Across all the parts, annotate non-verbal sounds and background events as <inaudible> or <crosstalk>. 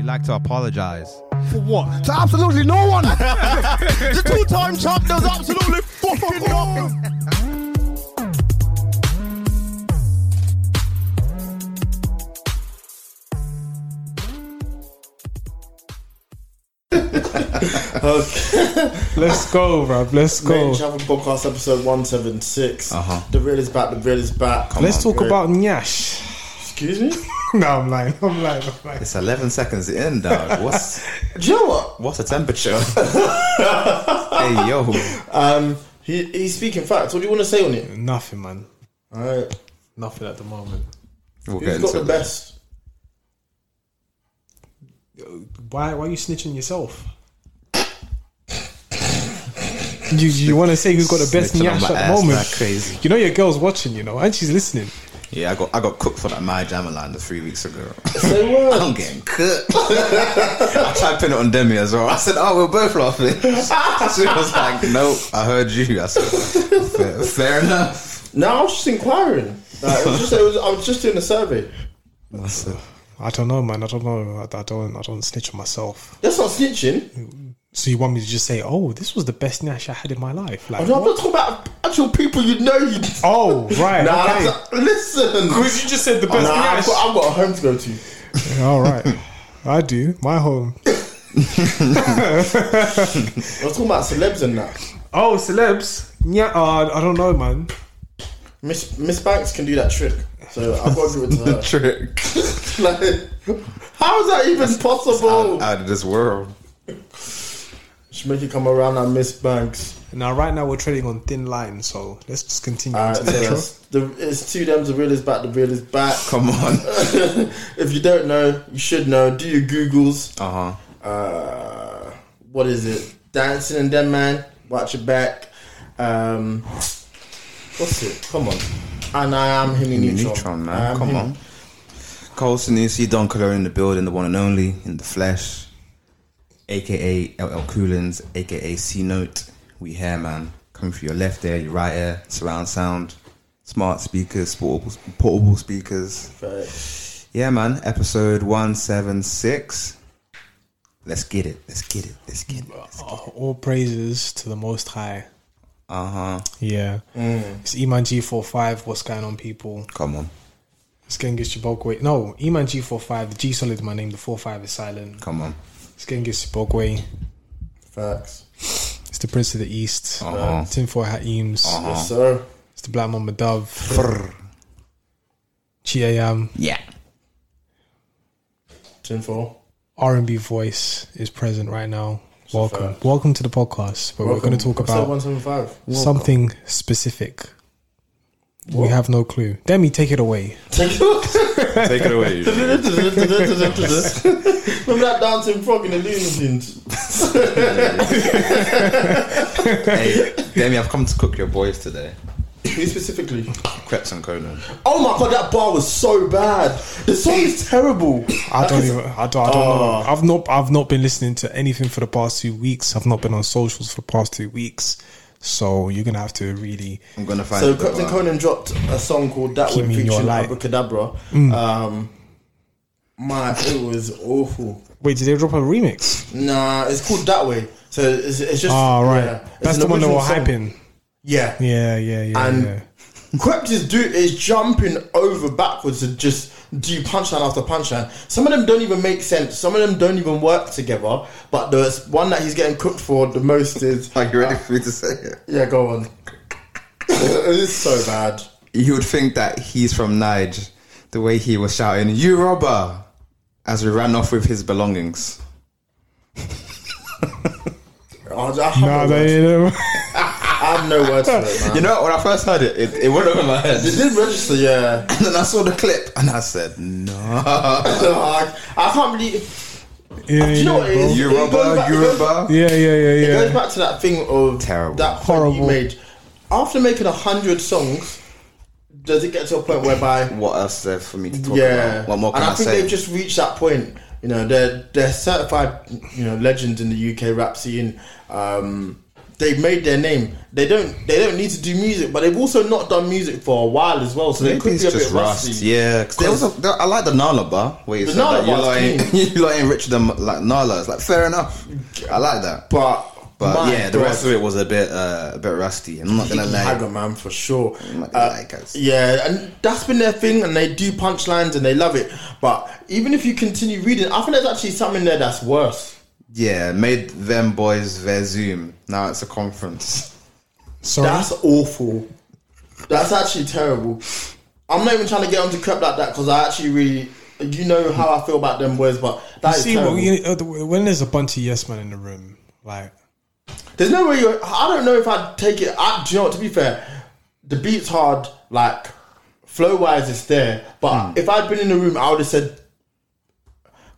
We like to apologize. For what? To absolutely no one. <laughs> the two-time champ does absolutely fucking nothing. Okay. <laughs> Let's go, bruv. Let's go. Mate, Travel Podcast episode 176. Uh-huh. The real is back, the real is back. Let's talk Great. about Nyash. Excuse me? <laughs> no, I'm lying. I'm lying. I'm lying. It's 11 seconds in, dog. What's Do you know what? what's the temperature? <laughs> hey, yo. Um, he, he's speaking facts. What do you want to say on it? Nothing, man. Alright. Nothing at the moment. We'll Who's get got into the that. best? Why? Why are you snitching yourself? You, you want to say who's got the best Snitching on Nyash my at the ass moment? like crazy. You know your girl's watching, you know, and she's listening. Yeah, I got I got cooked for that My Jammer line three weeks ago. Say <laughs> what? I'm getting cooked. <laughs> I tried to pin it on Demi as well. I said, "Oh, we're both laughing." <laughs> she was like, "Nope, I heard you." I said, "Fair, fair enough." No, I was just inquiring. Like, it was just, it was, I was just doing a survey. That's it. I don't know, man. I don't know. I, I don't. I don't snitch on myself. That's not snitching. So you want me to just say, "Oh, this was the best Nash I had in my life"? Like, I'm not what? talking about actual people you know. You, oh, right. nah, okay. that's- listen. Because you just said the Oh, best nah, I've, got, I've got a home to go to. All right. I do. My home. <laughs> I was talking about celebs and that. Oh, celebs. Yeah. Uh, I don't know, man. Miss Miss Banks can do that trick, so I've got to give it to <laughs> her. Trick <laughs> like, how is that even possible? out of this world. Should make it come around that Miss Banks. Now, right now, we're trading on thin line, so let's just continue Alright, into so the the, it's two them. The real is back. The real is back. <laughs> Come on. <laughs> if you don't know, you should know. Do your googles. Uh huh. Uh, what is it? Dancing and them man. Watch your back. Um, what's it? Come on. And I am Henny Neutron. Neutron, I man. am Come Henny- on. Cole Sanusi, Don Color in the building, the one and only, in the flesh. AKA LL Coolins, AKA C Note. We here, man. Coming through your left ear, your right ear, surround sound, smart speakers, portable, portable speakers. Right. Yeah, man. Episode 176. Let's get it. Let's get it. Let's get it. All praises to the Most High. Uh huh. Yeah. It's Iman G45. What's going on, people? Come on. It's Genghis Chibokwe. No, Iman G45. The G solid is my name. The 45 is silent. Come on. It's Genghis Chibokwe. Facts. It's the Prince of the East. Uh-huh. Tinfoil Hat Eames. Yes, sir. It's the Black Mama Dove. Chiayam. Yeah. Tinfoil. R&B voice is present right now. Welcome. Welcome to the podcast. But we're going to talk about 175. something specific. We have no clue. Demi, take it away. Take it away. <laughs> Remember that dancing frog in the Looney Tunes? hey, Demi, I've come to cook your boys today. Who specifically? Krept and Konan. Oh my god, that bar was so bad. The song is terrible. I don't even. I don't. I don't Oh. know. Ah. I've not. I've not been listening to anything for the past two weeks. I've not been on socials for the past two weeks. So you're gonna have to really. I'm gonna find So Krept and Konan dropped a song called That Keep Way Me in featuring Abracadabra. Mm. Um, my, it was awful. Wait, did they drop a remix? Nah, it's called That Way. So it's, it's just. Ah, right. yeah, That's the one they were original song. hyping. Yeah. Yeah, yeah, yeah, And yeah. Krept is do is jumping over backwards and just do punchline after punchline. Some of them don't even make sense. Some of them don't even work together. But the one that he's getting cooked for the most is. <laughs> Are you ready uh, for me to say it? Yeah, go on. <laughs> it's so bad. You would think that he's from Nige, the way he was shouting, "You robber!" as we ran off with his belongings. <laughs> Oh, I, have Nah, no they words. Ain't. Have no words for it, man. You know, when I first heard it, it, it went over my head. It did register, yeah. <laughs> And then I saw the clip, and I said, "No, <laughs> I, I can't believe. Yeah, Do you know yeah, what it bro. is? you It goes robber, back- you goes- robber." Yeah, yeah, yeah, It goes back to that thing of Terrible. that Horrible. you made. After making a hundred songs, does it get to a point whereby What else is there for me to talk yeah? about? What more can and I, I, think say? they've just reached that point. You know, they're they're certified, you know, legends in the UK rap scene. Um, they've made their name. They don't they don't need to do music, but they've also not done music for a while as well. So they Maybe could it's be a just bit rusty. rust. Yeah, 'cause there was a, there, I like the Nala bar where you The said Nala that you ain't you lot ain't richer like Nala. It's like fair enough. I like that. But But my yeah, the God. rest of it was a bit uh, a bit rusty. I'm not gonna lie. Hagger man for sure. I'm not gonna Uh, lie, guys. yeah, and that's been their thing, and they do punchlines and they love it. But even if you continue reading, I think there's actually something there that's worse. Yeah, made them boys their Zoom. Now it's a conference. Sorry. That's awful. That's actually terrible. I'm not even trying to get onto crap like that because I actually really, you know how I feel about them boys, but that is See, terrible. well, you, uh, when there's a bunch of yes men in the room, like There's no way you. I don't know if I'd take it. I, do you know what? To be fair, the beat's hard. Like flow wise, it's there. But Hmm. if I'd been in the room, I would have said,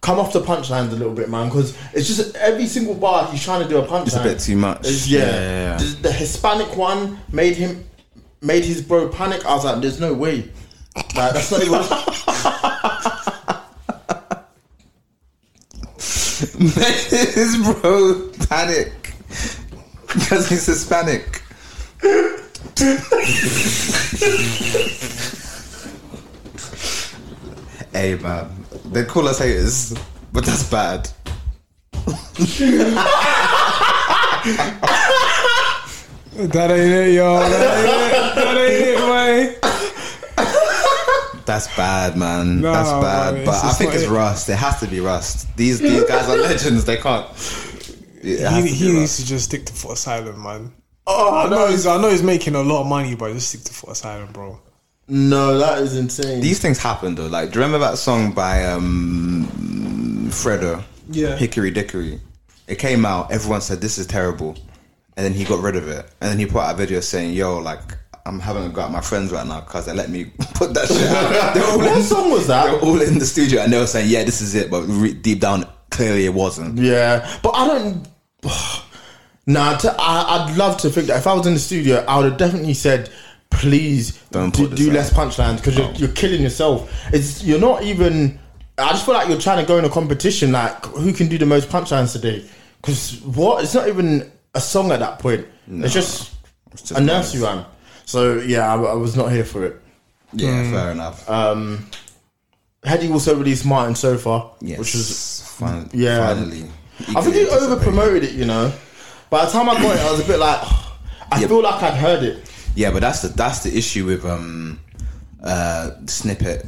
"Come off the punchlines a little bit, man," because it's just every single bar he's trying to do a punchline. It's a bit too much. Yeah. Yeah, yeah, yeah. The, the Hispanic one made him made his bro panic. I was like, "There's no way." Like that's not even. <laughs> His bro panic because he's Hispanic. <laughs> hey man, they call us haters, but that's bad. that ain't it, yo. That ain't it. That ain't it, man. That's bad, man. No, that's bad. man, but I think it's it. rust. It has to be rust. These these guys are legends. They can't. He, to he needs to just stick to Footasylum, man. Oh I know no! he's I know he's making a lot of money, but just stick to Footasylum, bro. No, that is insane. These things happen though. Like, do you remember that song by um Fredo? Yeah. Hickory Dickory. It came out. Everyone said this is terrible, and then he got rid of it. And then he put out a video saying, "Yo, like." I'm having a go at my friends right now because they let me <laughs> put that shit out. <laughs> They were all What in- song was that? They were all in the studio and they were saying, "Yeah, this is it," but re- deep down, clearly it wasn't. Yeah, but I don't. <sighs> Nah, I'd love to think that if I was in the studio, I would have definitely said, "Please Don't do, do less punchlines because you're, you're killing yourself." It's you're not even. I just feel like you're trying to go in a competition, like who can do the most punchlines today? Because what? It's not even a song at that point. It's just just a nursery noise. rhyme. So yeah, I, I was not here for it. Yeah, hmm. fair enough. Um, Headie also released Martin so far, yes, which was fin- yeah. finally. I think he Eagerly over promoted it, you know. By the time I got it, I was a bit like, <sighs> I Yeah. feel like I'd heard it. Yeah, but that's the that's the issue with um uh snippet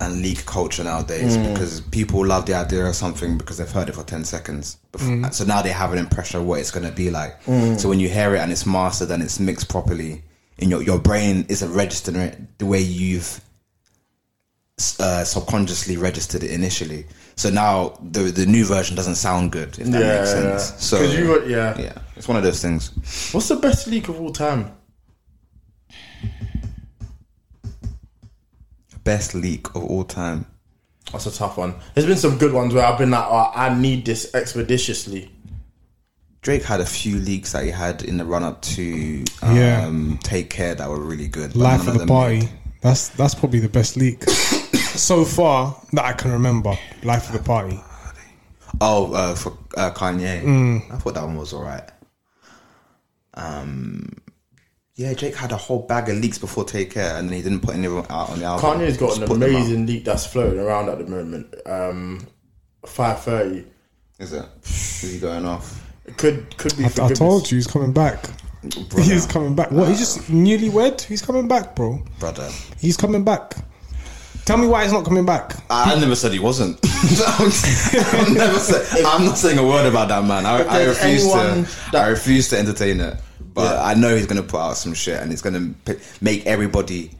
and leak culture nowadays Mm. because people love the idea of something because they've heard it for ten seconds. Before, Mm. So now they have an impression of what it's gonna be like. So when you hear it and it's mastered and it's mixed properly, in your your brain isn't registering it the way you've uh, subconsciously registered it initially. So now the the new version doesn't sound good. If that Yeah, makes yeah. sense. So 'Cause you yeah. yeah, it's one of those things. What's the best leak of all time? Best leak of all time. That's a tough one. There's been some good ones where I've been like, oh, I need this expeditiously. Drake had a few leaks that he had in the run up to um, Yeah. Take Care that were really good. but Life of the party. made. That's that's probably the best leak <coughs> so far that I can remember. Life of the party. Oh, uh, for uh, Kanye. Mm. I thought that one was alright. Um, yeah, Drake had a whole bag of leaks before Take Care, and then he didn't put any of them out on the album. Kanye's got Just an put them out. amazing leak that's floating around at the moment. Um, Five thirty. Is it? Is he going off? It could could be. I, I told you he's coming back. Brother, He's coming back. What? He's just newlywed. He's coming back, bro. brother. He's coming back. Tell me why he's not coming back. I, I never said he wasn't. <laughs> I'm, never say, I'm not saying a word about that man. I, I refuse to. that- I refuse to entertain it. But Yeah. I know he's gonna put out some shit, and he's gonna make everybody.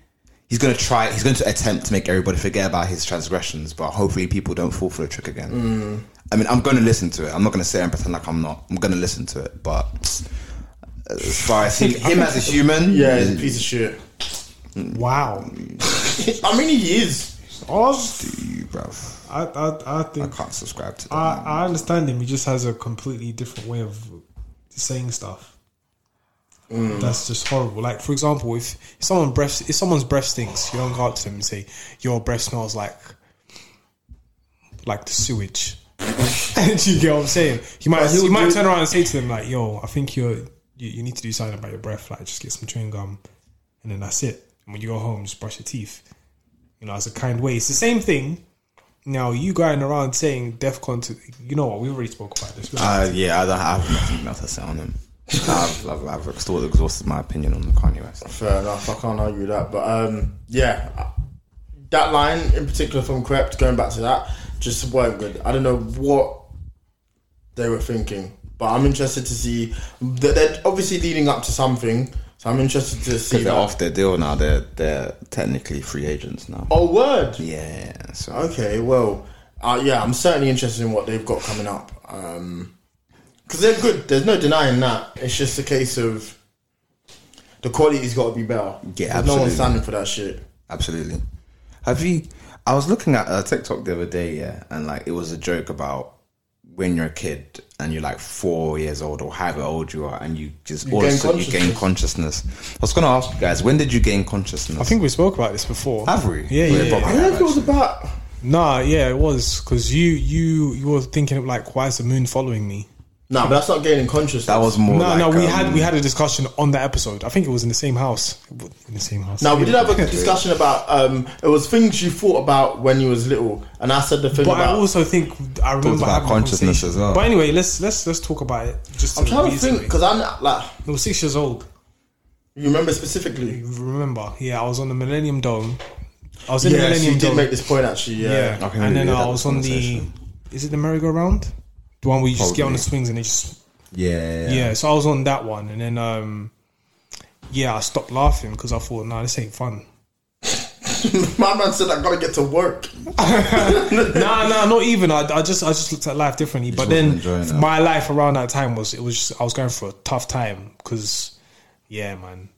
He's gonna try. He's going to attempt to make everybody forget about his transgressions. But hopefully, people don't fall for the trick again. Mm. I mean, I'm going to listen to it. I'm not going to say and pretend like I'm not. I'm going to listen to it. But as far as him, him as a <laughs> human, Yeah, he's a piece of shit. Wow. <laughs> I mean, he is. Oz, you, bruv. I, I, I I can't subscribe to that. I. I understand him. He just has a completely different way of saying stuff. That's just horrible. Like for example, if, if someone breath if someone's breath stinks, you don't go up to them and say your breath smells like like the sewage. <laughs> and you get what I'm saying? You might you might turn around and say to them like, "Yo, I think you're you, you need to do something about your breath. Like just get some chewing gum, and then that's it. And when you go home, just brush your teeth. You know, as a kind way. It's the same thing. Now you going around saying DefCon to you know what we already spoke about this. Uh, yeah, I don't have nothing else to say on him. I've, I've, I've still exhausted my opinion on the Kanye West. Fair enough. I can't argue that. But um, yeah, that line in particular from Krept, going back to that, just weren't good. I don't know what they were thinking, but I'm interested to see. that They're obviously leading up to something, so I'm interested to see they're that. off their deal now. They're they're technically free agents now. Oh, word. Yeah. So Okay, well, uh, yeah, I'm certainly interested in what they've got coming up. Because they're good. There's no denying that. It's just a case of the quality's got to be better. Yeah, There's No one's absolutely. standing for that shit. absolutely. Have you? I was looking at a TikTok the other day, yeah, and like it was a joke about when you're a kid and you're like four years old or however old you are, and you just You all of a sudden you gain consciousness. I was going to ask you guys, when did you gain consciousness? I think we spoke about this before. Have we? Yeah, We yeah, probably I yeah. don't know have, if it was actually. about. Nah, yeah, it was because you you you were thinking of like, why is the moon following me? No, but that's not gaining consciousness. That was more. No, like, no, we um, had we had a discussion on that episode. I think it was in the same house. In the same house. No, we did have a <laughs> discussion about. Um, it was things you thought about when you was little, and I said the thing But I also think I remember about having consciousness as well. But anyway, let's let's let's talk about it. Just I'm trying to think because I'm like, It was six years old. you remember specifically. Remember? Yeah, I was on the Millennium Dome. I was in the Yeah, Millennium you did Dome. make this point actually. yeah, Yeah, and then I was on the. Is it the merry-go-round? The one where you just get on the swings and they just Yeah, Yeah. so I was on that one, and then um, yeah, I stopped laughing because I thought, nah, this ain't fun. <laughs> my man said I gotta get to work. <laughs> <laughs> nah, nah, not even. I, I just, I just looked at life differently. But then enjoying it. my life around that time was, it was, just, I was going through a tough time because, yeah, man,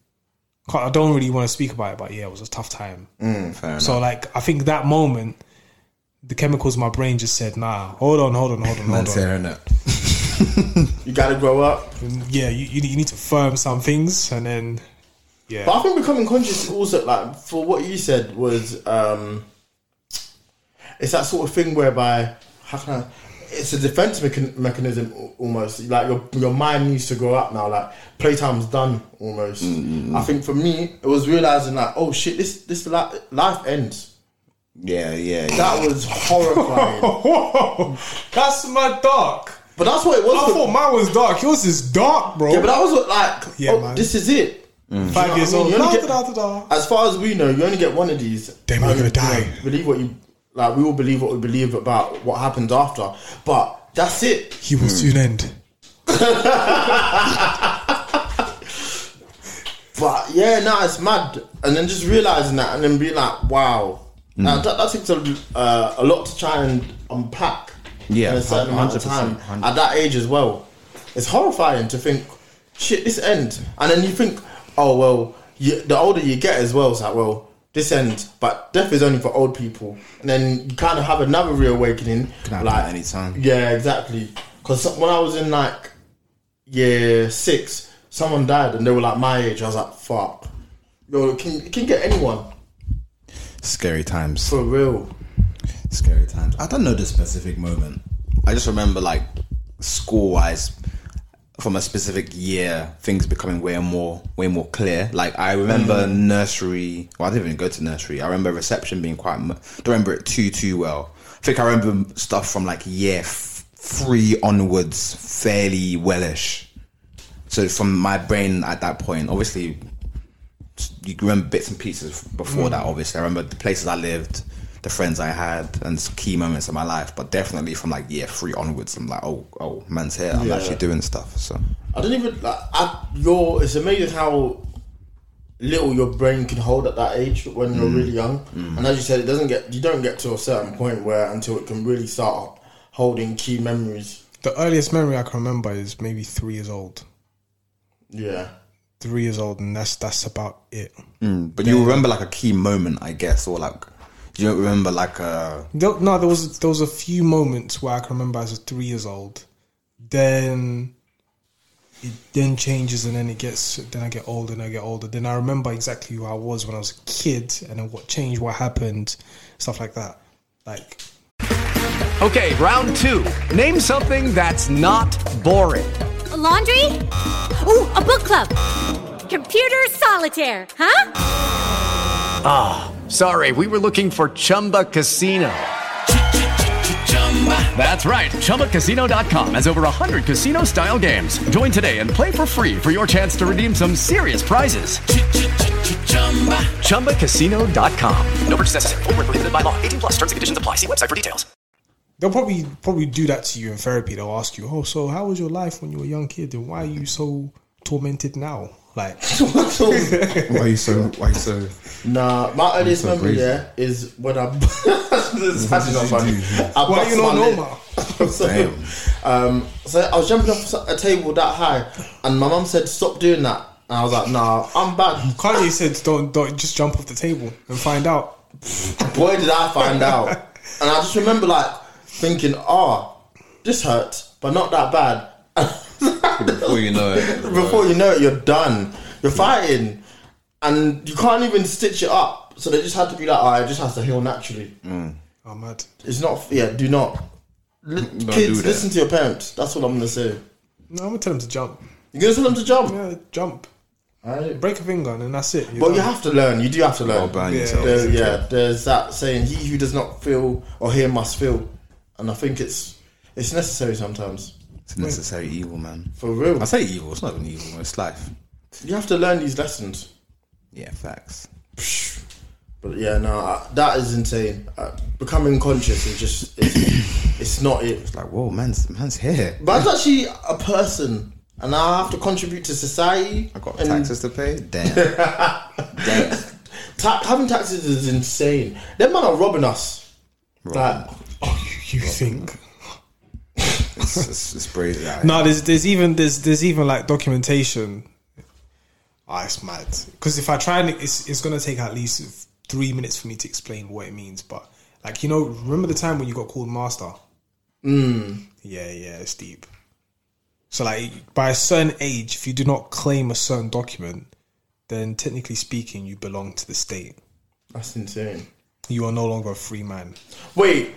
I don't really want to speak about it, but yeah, it was a tough time. Mm, fair enough. So like, I think that moment, the chemicals in my brain just said, nah, hold on, hold on, hold on, hold Man's on. hearing it. You gotta grow up. Yeah, you, you you need to firm some things, and then yeah, But I think becoming conscious also, like, for what you said was, um, it's that sort of thing whereby, how can I, it's a defense mechan- mechanism almost. Like, your, your mind needs to grow up now. Like, playtime's done almost. I think for me, it was realizing, like, oh shit, this, this li- life ends. Yeah, yeah, yeah. That was horrifying. <laughs> That's my dark. but that's what it was. I for- thought mine was dark. Yours is dark, bro. yeah, but that was what, like, Yeah, oh, man. this is it. Mm. Five know what years old. You only Da, get- da, da, da. As far as we know, you only get one of these. We're And, gonna you know, die. believe what you like. We all believe what we believe about what happens after, but that's it. He will mm. soon end. <laughs> But yeah, no, it's mad. And then just realizing that, and then being like, wow, now that, that takes a, uh, a lot to try and unpack. Yeah, in a certain amount of time 100%. at that age as well. It's horrifying to think, shit, this ends, and then you think, oh well, you, the older you get as well, it's like, well, this ends, but death is only for old people, and then you kind of have another reawakening, Can happen like at any time. Yeah, exactly. Because when I was in like year six, someone died, and they were like my age. I was like, fuck, yo, it can it can get anyone Scary times. for real. Scary times. I don't know the specific moment. I just remember like school wise from a specific year, things becoming way more way more clear. Like I remember mm. nursery. Well, I didn't even go to nursery. I remember reception being quite. Don't remember it too too well. I think I remember stuff from like year f- three onwards fairly wellish. So from my brain at that point, obviously you remember bits and pieces before mm. that. Obviously, I remember the places I lived, the friends I had and key moments in my life. But definitely from like year three onwards, I'm like, oh, oh, man's here. I'm Yeah. actually doing stuff. So I don't even like. I, your it's amazing how little your brain can hold at that age when you're mm. really young. Mm. And as you said, it doesn't get you don't get to a certain point where until it can really start holding key memories. The earliest memory I can remember is maybe three years old. Yeah. Three years old, and that's that's about it. Mm, but you remember like a key moment, I guess, or like you don't remember like a There- No, there was there was a few moments where I can remember as a three years old. Then it then changes, and then it gets. Then I get older, and I get older. Then I remember exactly who I was when I was a kid, and then what changed, what happened, stuff like that. Like Okay, round two. Name something that's not boring. A laundry? Ooh, a book club. Computer solitaire, huh? Ah, sorry, we were looking for Chumba Casino. That's right. ChumbaCasino.com has over 100 casino style games. Join today and play for free for your chance to redeem some serious prizes. ChumbaCasino.com. No purchase necessary. Void where prohibited by law. 18 plus terms and conditions apply. See website for details. they'll probably probably do that to you in therapy. They'll ask you, "Oh, so how was your life when you were a young kid, and why are you so tormented now?" Like, <laughs> why are you so why are you so Nah, my earliest so memory crazy. yeah is when <laughs> I. this is not funny. I why bust you not normal? <laughs> so, Damn. um, so I was jumping off a table that high, and my mum said, "Stop doing that." And I was like, "Nah, I'm bad." Kanye said, "Don't don't just jump off the table and find out." Boy, did I find out! And I just remember like thinking, "Oh, this hurts, but not that bad." Before you know it? <laughs> Before you know it, you're done. You're fighting, and you can't even stitch it up. So they just had to be like, "Oh, it just has to heal naturally." I'm mad. It's not. Yeah, do not. Li- do kids, that. listen to your parents. That's what I'm gonna say. No, I'm gonna tell him to jump. You're gonna tell them to jump. Yeah, jump. Alright. Break a finger and then that's it. You're But you have to learn. You do have to learn. Or Yeah. yourself. There- yeah, there's that saying, "He who does not feel or hear must feel," and I think it's it's necessary sometimes. It's a necessary evil, man. For real, I say evil. It's not an evil. It's life. you have to learn these lessons. Yeah, facts. But yeah, no, I- that is insane. Uh, becoming conscious is just it's, <coughs> it's not it. It's like, whoa, man's man's here. But I'm actually a person, and I have to contribute to society. I got and taxes to pay. Damn. <laughs> Damn. Ta- having taxes is insane. Them man are robbing us. Like, You think? It's, <laughs> it's, it's crazy. Yeah. No, there's there's even there's there's even like documentation. Ah, it's mad. Because if I try and it's it's gonna take at least three minutes for me to explain what it means. But like you know, remember the time when you got called master? Mm. Yeah, yeah, it's deep. So like by a certain age, if you do not claim a certain document, then technically speaking, you belong to the state. that's insane. You are no longer a free man. Wait,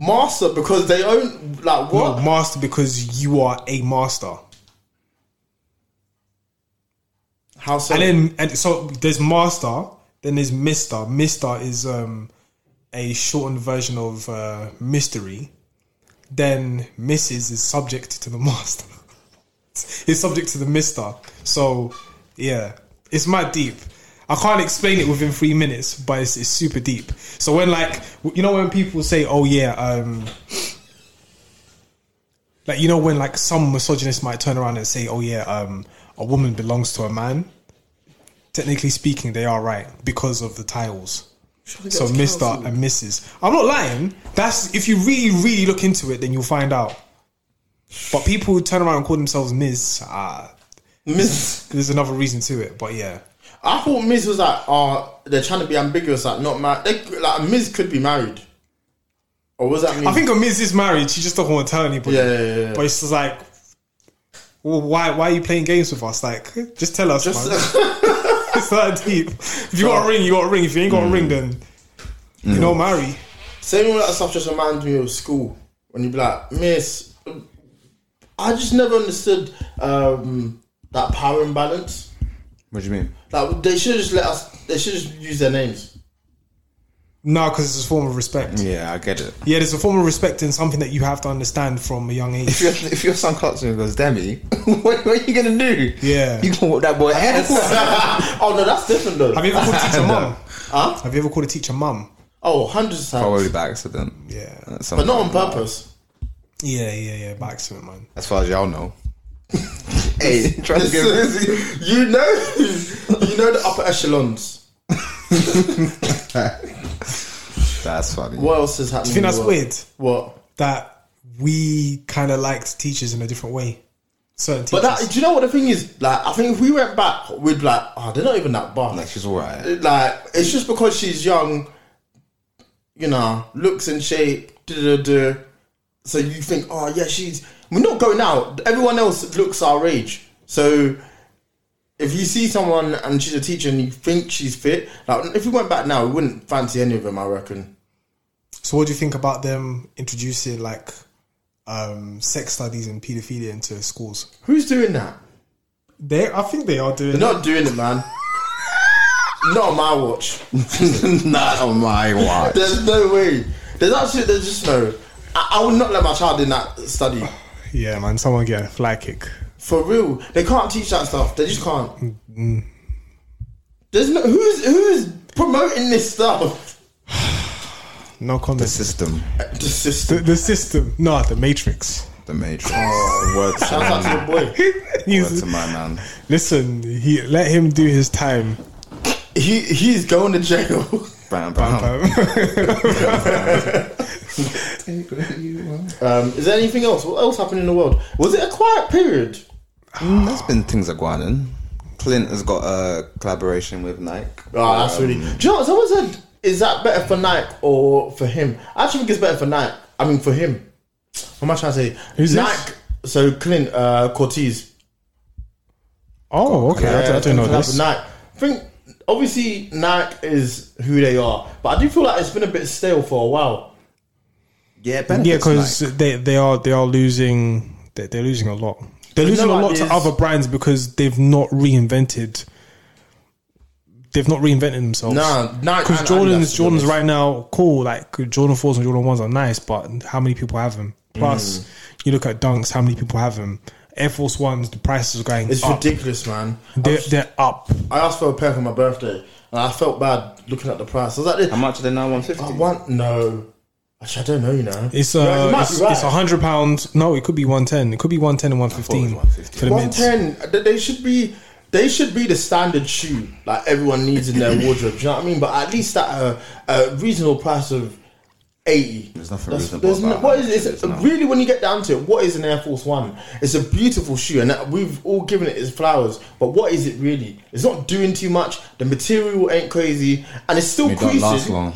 master because they own like what? No, master because you are a master. How so? And then and so there's master, then there's Mister. Mister is um a shortened version of uh, mystery. Then Mrs. is subject to the master. <laughs> it's subject to the Mister. So yeah, it's mad deep. I can't explain it within three minutes, but it's, it's super deep. So when like you know when people say, "Oh yeah," um, like you know when like some misogynist might turn around and say, "Oh yeah, um, a woman belongs to a man." Technically speaking, they are right because of the titles. So Mister and Mrs. I'm not lying. That's if you really, really look into it, then you'll find out. But people who turn around and call themselves Ms. Ah, Miss. there's another reason to it. But yeah, I thought Miz was like, oh, they're trying to be ambiguous, like not married. Like Miz could be married, or was that? Mean? I think a Ms. is married. She just doesn't want to tell anybody. Yeah, yeah, yeah, yeah. But it's just like, well, why? Why are you playing games with us? Like, just tell us. Just- man. <laughs> it's that deep. If you got a ring, you got a ring. If you ain't got a ring, then you don't marry. Same with that stuff just reminds me of school when you be like, Miss, I just never understood um, that power imbalance. What do you mean? Like they should just let us. They should just use their names. No, because it's a form of respect. Yeah, I get it. Yeah, there's a form of respect in something that you have to understand from a young age. If your if your son cuts you and goes, Demi, <laughs> what, what are you gonna do? Yeah. you gonna whoop that boy ass? <laughs> oh no, that's different though. Have you ever called a <laughs> teacher mum? Huh? Have you ever called a teacher mum? Oh, hundreds of times. Probably by accident. Yeah. But not on purpose. Yeah, yeah, yeah. By accident, man. As far as y'all know. Hey, trying to get busy. <laughs> You know, you know the upper echelons. <laughs> That's funny. What else is Do happening? you think that's world? weird? What? That we kind of liked teachers in a different way. Certain teachers. But that, do you know what the thing is? Like, I think if we went back, we'd be like, oh, they're not even that bad. Like she's alright. Uh, like it's just because she's young, you know, looks in shape, da da da. So you think, oh yeah, she's. We're not going out. Everyone else looks our age. So if you see someone and she's a teacher and you think she's fit, like if we went back now, we wouldn't fancy any of them. I reckon. so, what do you think about them introducing like um, sex studies and paedophilia into schools? Who's doing that? They, I think they are doing. They're not doing it, man. <laughs> not on my watch. <laughs> <laughs> Not on my watch. There's no way. There's actually there's just no. I, I would not let my child in that study. <sighs> Yeah, man. Someone get a fly kick. For real, they can't teach that stuff. They just can't. Mm, mm. There's no who's who's promoting this stuff. <sighs> No uh, The system. The The, system. the system, no, the Matrix. The Matrix. <laughs> Oh, word to Shout out to man. your boy. <laughs> Word He's, to my man. listen, he let him do his time. He he's going to jail. <laughs> Bam, bam. <laughs> Um, is there anything else? What else happened in the world? Was it a quiet period? Mm, There's been things that go on. in. Clint has got a collaboration with Nike. Oh, that's Um, really. Do you know what someone said? Is that better for Nike or for him? I actually think it's better for Nike. I mean, for him. What am I trying to say? Who's this? Nike. So Clint uh, Corteiz. Oh, okay. I, don't- I don't know this. with Nike. I think obviously Nike is who they are, but I do feel like it's been a bit stale for a while. Yeah, Yeah, because Nike. they they are they are losing they're, they're losing a lot. They're There's losing no a lot ideas. to other brands because they've not reinvented. They've not reinvented themselves. Nah, Nike because Jordans Adidas, to be Jordans right now cool like Jordan fours and Jordan ones are nice, but how many people have them? Plus, Mm. you look at Dunks, how many people have them? Air Force Ones, the prices are going It's up. ridiculous, man. They're, was- they're up. I asked for a pair for my birthday, and I felt bad looking at the price. I was like, How much are they now? 150? I want no. Actually, I don't know. You know, It's Yeah, uh, might it's, be right. it's a hundred pounds. No, it could be one ten. It could be one ten and one fifteen it was 115. for the One mids. ten. They- They should be. They should be the standard shoe like everyone needs in their <coughs> wardrobe. Do you know what I mean? But at least at a, a reasonable price of eighty. There's nothing That's- reasonable there's no- about what how is much it? it It's- is really, when you get down to it, what is an Air Force One? It's a beautiful shoe, and that- we've all given it its flowers. But what is it really? It's not doing too much. The material ain't crazy, and it's still It don't last creasing. long.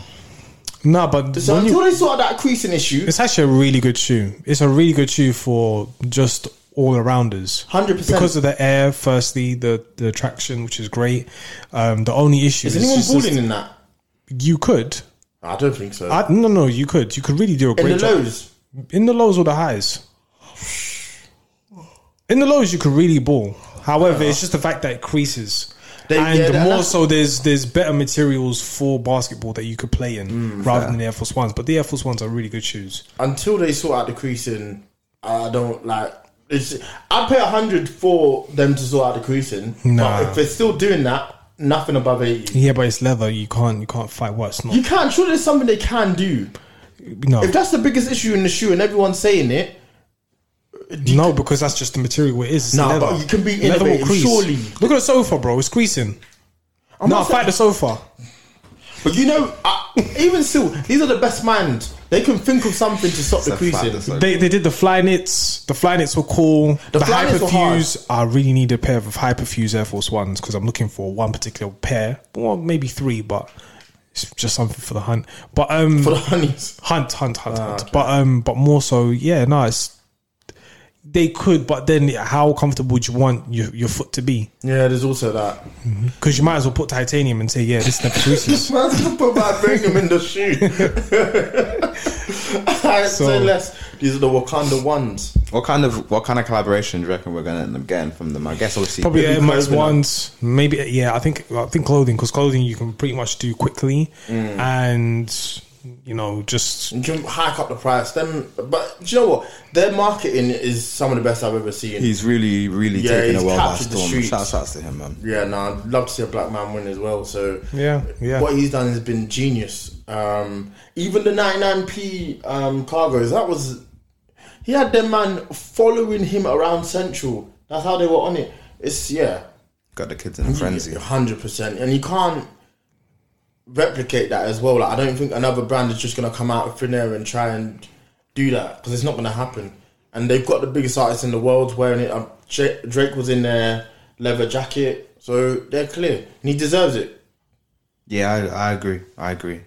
No, but So when until you, they sort out that creasing issue, it's actually a really good shoe. It's a really good shoe for just all arounders. 100%. because of the air. Firstly, the the traction, which is great. Um, the only issue is is anyone just- balling in that? you could. I don't think so. I, no, no, you could. You could really do a great in the job lows, in the lows or the highs. In the lows, you could really ball. However, it's just the fact that it creases. They- and yeah, the that- more that's- so, there's there's better materials for basketball that you could play in Mm, rather than the Air Force Ones. But the Air Force Ones are really good shoes. until they sort out the creasing, I don't like. It's, I'd pay a hundred for them to sort out the creasing. Nah. But if they're still doing that, nothing above eighty. Yeah, but it's leather. You can't you can't fight what it's not. You can't. Sure, there's something they can do. no, If that's the biggest issue in the shoe and everyone's saying it, no, because that's just the material it is. It's Nah, leather. but you can be innovative, crease. surely. Look at the sofa, bro. It's creasing. I'm no, not fight the sofa. but you know, I, even still, these are the best minds. They can think of something to stop the Except creasing. the sofa. They, they did the fly knits. The fly knits were cool. The The, fly knits were hyperfuse. I really need a pair of hyperfuse Air Force Ones because I'm looking for one particular pair, well maybe three, but it's just something for the hunt. But um, For the honeys. hunt, hunt, hunt, Ah, hunt. But um, but more so, yeah, no, it's they could, but then how comfortable do you want your, your foot to be? Yeah, there's also that. Because you might as well put titanium and say, yeah, this never creases. Man's gonna put vibranium in the shoe. <laughs> <laughs> I'd So- say less. These are the Wakanda ones. What kind of what kind of collaboration do you reckon we're going to end up getting from them? I guess obviously Probably Maybe Air Max clothing. ones, maybe yeah. I think I think clothing because clothing you can pretty much do quickly, Mm. and you know, just hike up the price. Them, but do you know what? Their marketing is some of the best I've ever seen. He's really, really Yeah, taken he's world by captured the storm. streets. Shouts outs to him, man. Yeah, no, I'd love to see a black man win as well. So Yeah, yeah. what he's done has been genius. Um, even the 99p um, cargoes, that was he had them man following him around Central. That's how they were on it. It's yeah, Got the kids in a frenzy. hundred percent, and you can't replicate that as well. Like I don't think another brand is just gonna come out of thin air and try and do that because it's not gonna happen. And they've got the biggest artists in the world wearing it. Um, Drake was in their leather jacket, so they're clear, and he deserves it. Yeah, I, I agree. I agree.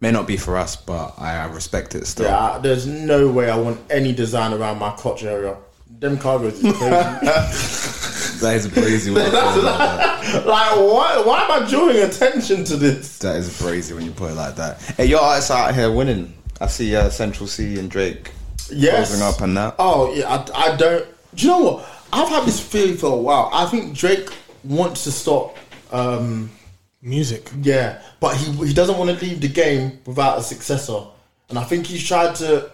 May not be for us, but I, I respect it still. Yeah, I- there's no way I want any design around my crotch area. Them cargos is crazy. <laughs> That is you put it <laughs> like that. why? Why am I drawing attention to this? That is brazy when you put it like that. Hey, your artists out here winning. I see uh, Central Cee and Drake Yes. up and that. Oh yeah, I, I don't. Do you know what? I've had this theory for a while. I think Drake wants to stop. Um, music. yeah, but he he doesn't want to leave the game without a successor, and I think he's tried to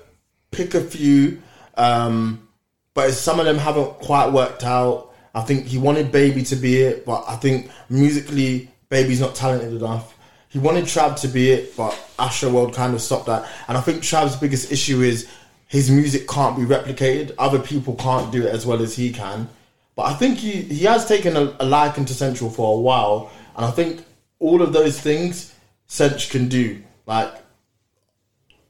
pick a few, um, but some of them haven't quite worked out. I think he wanted Baby to be it, but I think musically, Baby's not talented enough. He wanted Trav to be it, but Astroworld kind of stopped that. And I think Trav's biggest issue is his music can't be replicated. Other people can't do it as well as he can. But I think he, he has taken a, a liking to Central for a while, and I think all of those things Central can do. Like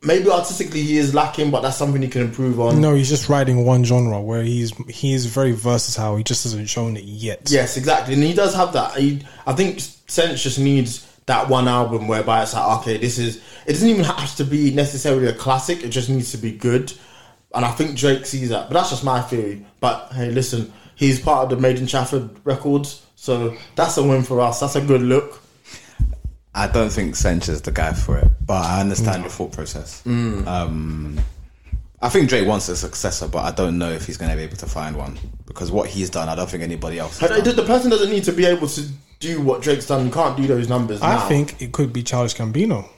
maybe artistically he is lacking, but that's something he can improve on. No, he's just riding one genre where he's he is very versatile. He just hasn't shown it yet. Yes, exactly, and he does have that. He, I think Sense just needs that one album whereby it's like, okay, this is. It doesn't even have to be necessarily a classic. It just needs to be good, and I think Drake sees that. But that's just my theory. But hey, listen, he's part of the Made in Trafford records, so that's a win for us. That's a good look. I don't think Sench is the guy for it, but I understand your thought process. Mm. Um, I think Drake wants a successor, but I don't know if he's going to be able to find one because what he's done, I don't think anybody else. Has The done. the person doesn't need to be able to do what Drake's done. You can't do those numbers. I now. think it could be Childish Gambino.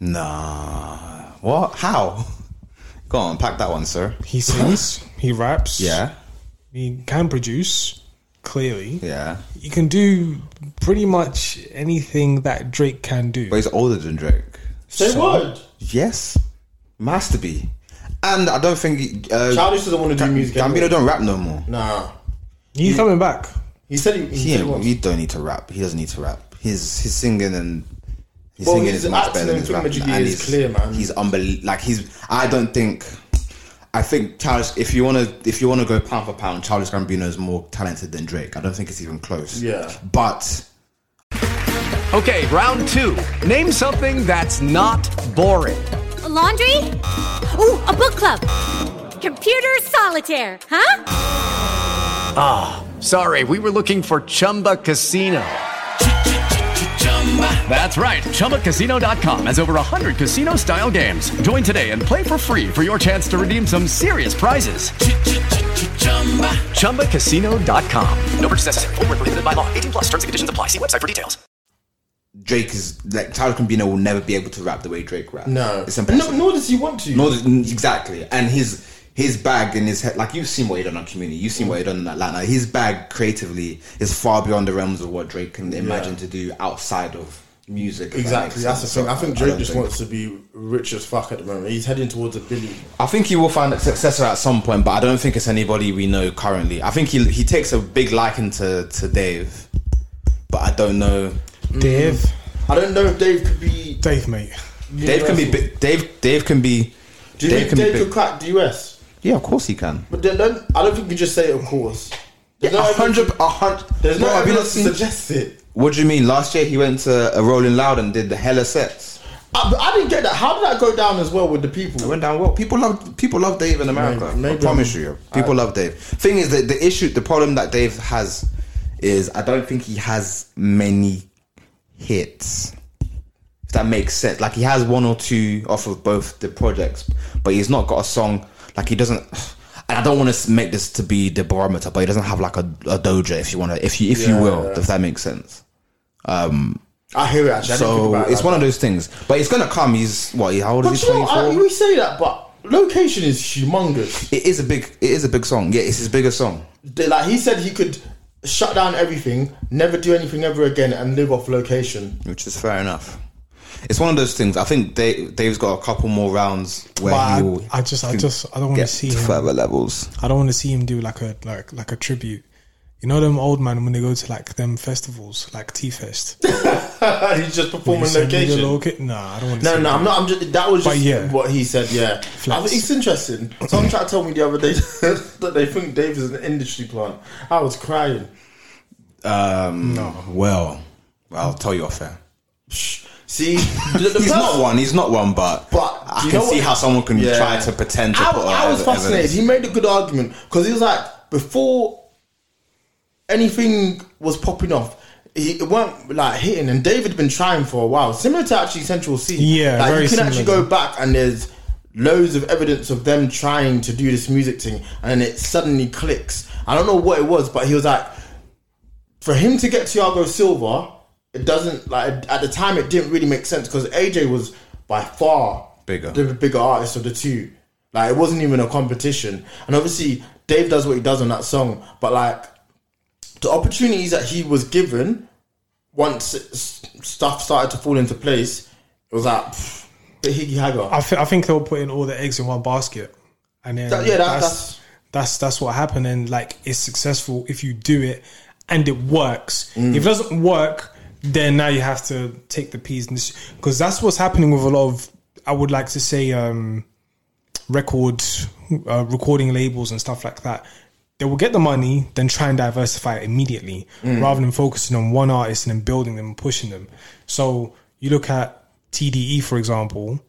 Nah, what? How? <laughs> Go on, pack that one, sir. He sings, <laughs> he raps, Yeah, he can produce. Clearly, yeah, he can do pretty much anything that Drake can do. but he's older than Drake. say So- word. Yes, Master to be. And I don't think uh, Childish doesn't want to do music. Gambino anymore. don't rap no more. Nah, He's coming back. he said he. he, He, he wants- he don't need to rap. He doesn't need to rap. His his singing and his Well, singing his is much better than and his rapping. And is he's clear, man. He's unbelievable. Like he's. I don't think. I think Charles. If you want to, if you want to go pound for pound, Childish Gambino is more talented than Drake. I don't think it's even close. Yeah. But Okay, round two. Name something that's not boring. A laundry? Ooh, a book club. Computer solitaire, huh? Ah, sorry, we were looking for Chumba Casino. That's right. ChumbaCasino.com has over 100 casino style games. Join today and play for free for your chance to redeem some serious prizes. ChumbaCasino.com. No purchase necessary. Void where prohibited by law. 18 plus. Terms and conditions apply. See website for details. Drake is like Tyler Gambino will never be able to rap the way Drake raps. No, it's no, impossible. nor does he want to. No, exactly. And his his bag in his head, like you've seen what he done on Community, you've seen what he done in Atlanta. His bag creatively is far beyond the realms of what Drake can imagine to do outside of music. if that exactly. That's the sense. thing. I think Drake don't just think- wants to be rich as fuck at the moment. He's heading towards a billion. I think he will find a successor at some point, but I don't think it's anybody we know currently. I think he he takes a big liking to to Dave, but I don't know. Mm. Dave, I don't know if Dave could be. Dave, mate. Dave can be Dave Dave can be. Do you Dave think can be Dave big. could crack the US? Yeah, of course he can. But then, then I don't think you just say. Of course. There's Yeah, no hundred, a hundred. There's no Bro, have you not evidence to suggest it. What do you mean? Last year he went to a Rolling Loud and did the hella sets. I, I didn't get that. How did that go down as well with the people? It went down well. People love people love Dave in America. Maybe- maybe I promise I'm- you, people love Dave. Thing is that the issue, the problem that Dave has is I don't think he has many hits. If that makes sense, like he has one or two off of both the projects, but he's not got a song. Like he doesn't. And I don't want to make this to be the barometer, but he doesn't have like a, a Doja, if you want to, if you if you will, yeah. if that makes sense. Um, I hear it. Actually, I didn't think So it it's like one of those things. But it's gonna come. He's what? How old is But he? you know, I, four. we say that, but location is humongous. It is a big. It is a big song. Yeah, it's his biggest song. Like he said, he could shut down everything, never do anything ever again, and live off location. which is fair enough. It's one of those things. I think Dave, Dave's got a couple more rounds where But he I- will. I just- I just- I don't wanna see to him. further levels. I don't want to see him do like a like like a tribute. You know them old man when they go to like them festivals like T Fest. <laughs> He's just performing location. Nah, I don't want to. No, no, that. I'm not. I'm just. That was just yeah. what he said. Yeah, I it's interesting. Someone tried to tell me the other day <laughs> that they think Dave is an industry plant. I was crying. Um, no. Well, I'll tell you off air. See, the, the <laughs> He's person- not one. He's not one. But But I can see how someone can Yeah. try to pretend to I, put. I was fascinated. evidence. He made a good argument because he was like, before anything was popping off, he, it weren't like hitting. And David had been trying for a while, similar to actually Central Cee. Yeah, like very you can actually go back and there's loads of evidence of them trying to do this music thing, and it suddenly clicks. I don't know what it was, but he was like, for him to get Thiago Silva, it doesn't like at the time it didn't really make sense because AJ was by far Bigger. the bigger artist of the two. Like it wasn't even a competition, and obviously Dave does what he does on that song, but like the opportunities that he was given once stuff started to fall into place, it was like pff, bit higgy hagger. I, th- I think they were putting all the eggs in one basket, and then That- yeah, that- that's, that's that's what happened. And like, it's successful if you do it and it works. Mm. If it doesn't work, then now you have to take the P's because that's what's happening with a lot of. I would like to say, um, record uh, recording labels and stuff like that. They will get the money, then try and diversify it immediately, Mm. rather than focusing on one artist and then building them and pushing them. So you look at TDE, for example.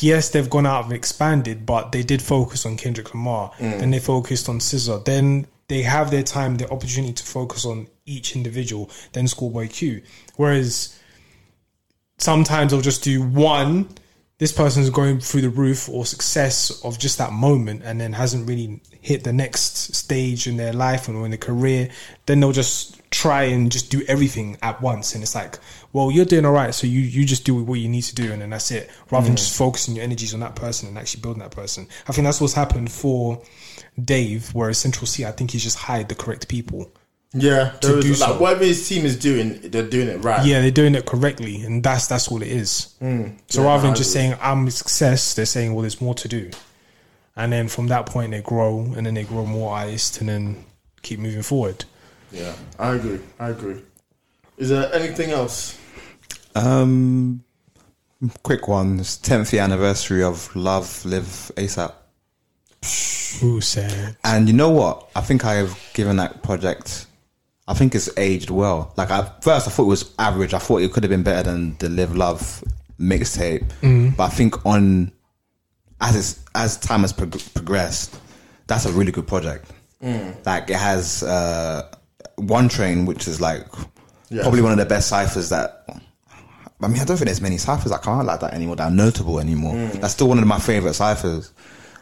Yes, they've gone out and expanded, but they did focus on Kendrick Lamar. Mm. Then they focused on SZA. Then they have their time, their opportunity to focus on each individual. Then Schoolboy Q. Whereas sometimes I'll just do one. This person's going through the roof or success of just that moment, and then hasn't really hit the next stage in their life or in their career. Then they'll just try and just do everything at once, and it's like, well, you're doing all right, so you you just do what you need to do, and then that's it. Rather than Mm. just focusing your energies on that person and actually building that person. I think that's what's happened for Dave. Whereas Central Cee, I think he's just hired the correct people. Yeah, to there was, do like so. whatever his team is doing, they're doing it right. Yeah, they're doing it correctly, and that's that's all it is. Mm. So Yeah, rather than just saying I'm a success, they're saying well, there's more to do, and then from that point they grow, and then they grow more artists, and then keep moving forward. Yeah, I agree. I agree. Is there anything else? Um, quick one. It's tenth year anniversary of Long Live ASAP. Who said? And you know what? I think I have given that project. I think it's aged well. Like at first, I thought it was average. I thought it could have been better than the Live Love mixtape. Mhm. But I think on as it's, as time has prog- progressed, that's a really good project. Mm. Like it has uh, 1Train, which is like Yeah. probably one of the best ciphers that. I mean, I don't think there's many ciphers that come out like that anymore. That are notable anymore. Mm. That's still one of my favorite ciphers.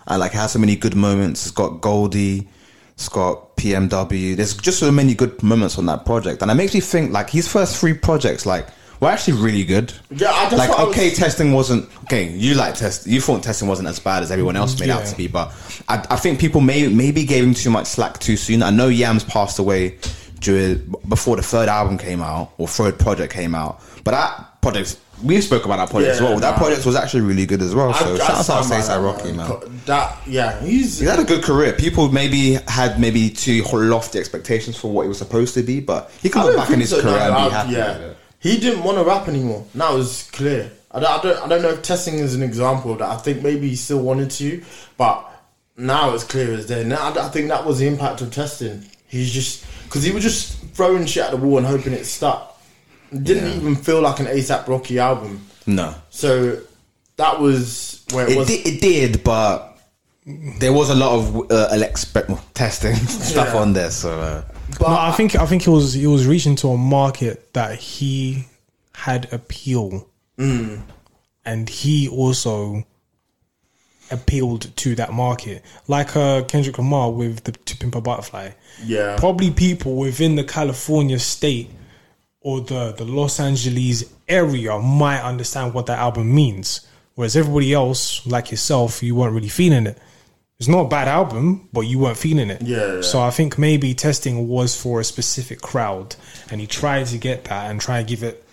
I like it has so many good moments. It's got Goldie, it's got PMW. There's just so many good moments on that project, and it makes me think like his first three projects like were actually really good. Yeah, I- that's like what I was- okay, testing wasn't okay. You like test. You thought testing wasn't as bad as everyone else made out to be, but I, I think people may maybe gave him too much slack too soon. I know Yams passed away during before the third album came out or third project came out, but that project we spoke about that project as Yeah, well. That nah. project was actually really good as well. So I- I shout out to stand by Say that, Rocky man. That yeah, he's He had a good career. People maybe had maybe too lofty expectations for what he was supposed to be, but he can I look back in his so, career no, and I- be happy yeah. He didn't want to rap anymore. Now it's clear. I don't, I don't, I don't know if testing is an example of that. I think maybe he still wanted to, but now it's clear as day. Now I think that was the impact of testing. He's just because he was just throwing shit at the wall and hoping it stuck. It didn't Yeah. even feel like an ASAP Rocky album. No, So that was where it, it, was. did, it did, but there was a lot of uh, expect testing <laughs> stuff Yeah. on there. So uh, but no, I think I think he was he was reaching to a market that he had appeal, Mm. and he also appealed to that market, like uh, Kendrick Lamar with the To Pimp a Butterfly. yeah, Probably people within the California state or the the Los Angeles area might understand what that album means, whereas everybody else, like yourself, you weren't really feeling it. It's not a bad album, but you weren't feeling it. Yeah, yeah. So I think maybe testing was for a specific crowd, and he tried to get that and try and give it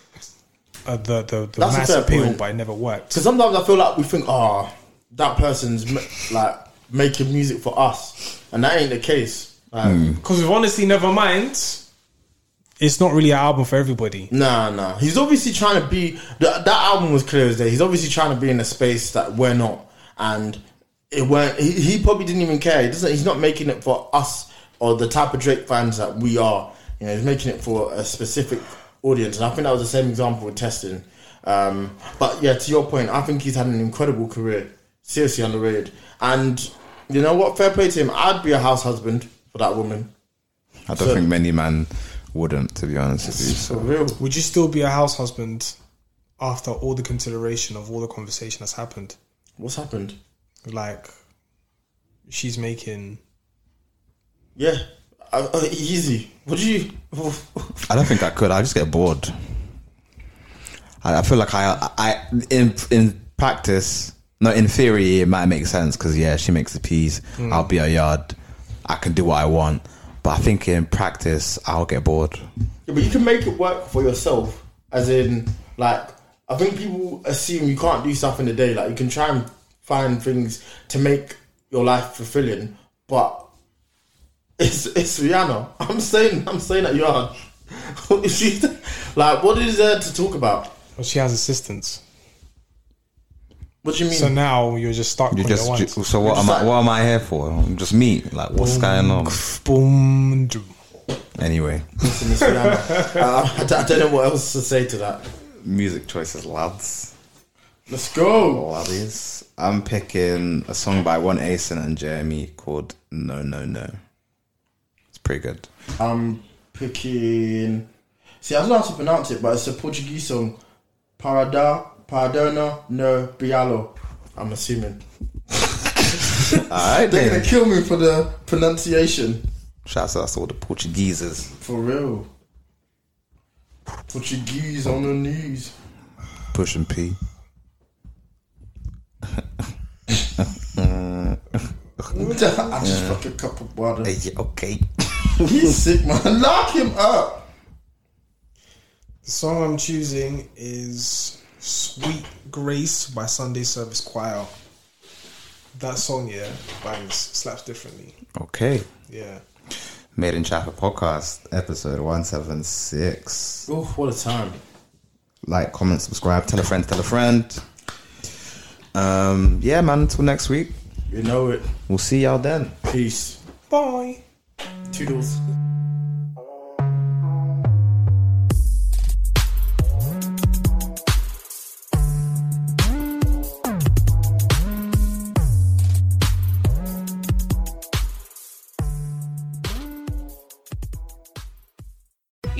uh, the the, the That's a mass appeal, point. but it never worked. Because sometimes I feel like we think, oh, that person's ma- like making music for us, and that ain't the case. Like, Because with honestly, never mind. It's not really an album for everybody. Nah, nah. He's obviously trying to be. That, that album was clear as day. He's obviously trying to be in a space that we're not, and it weren't. He, he probably didn't even care. He doesn't. He's not making it for us or the type of Drake fans that we are. You know, he's making it for a specific audience, and I think that was the same example with testing. Um, but yeah, to your point, I think he's had an incredible career. Seriously underrated, and you know what? Fair play to him. I'd be a house husband for that woman. I don't So- think many man wouldn't, to be honest with you. For So. real. Would you still be a house husband after all the consideration of all the conversation that's happened? What's happened? Like, she's making. Yeah, uh, uh, easy. Would you? I don't think I could. I just get bored. I, I feel like I, I in in practice, no, in theory, it might make sense because yeah, she makes the peas. I'll be a yard. I can do what I want, but I think in practice, I'll get bored. Yeah, but you can make it work for yourself. As in, like, I think people assume you can't do stuff in the day. Like, you can try and find things to make your life fulfilling, but it's it's Rihanna. <laughs> I'm saying I'm saying that you are. <laughs> She- like, what is there to talk about? Well, she has assistants. What do you mean? So now you're just stuck You with just it so what am I? What am I here for? Just me? Like what's going on? Boom. do- Anyway, Listen, it's Rihanna. uh, I, don't- I don't know what else to say to that. music choices, lads. Let's go. Laddies. I'm picking a song by One Asen and Jeremy called No No No. It's pretty good. I'm picking. See, I don't know how to pronounce it, but it's a Portuguese song. Parada, Paradona no Bialo. I'm assuming. <laughs> Alright, They're gonna kill me for the pronunciation. Shouts out to all the Portugueses. For real. Portuguese on the knees. Pushing P. <laughs> I just fuck a cup of water. Hey, okay. <laughs> He's sick, man. Lock him up. The song I'm choosing is Sweet Grace by Sunday Service Choir. That song, yeah, bangs, slaps differently. Okay. Yeah. Made in Chapel podcast, episode 176. Oh, what a time. Like, comment, subscribe, tell a friend, tell a friend. Um, yeah, man, until next week. You know it. We'll see y'all then. Peace. Bye. Toodles.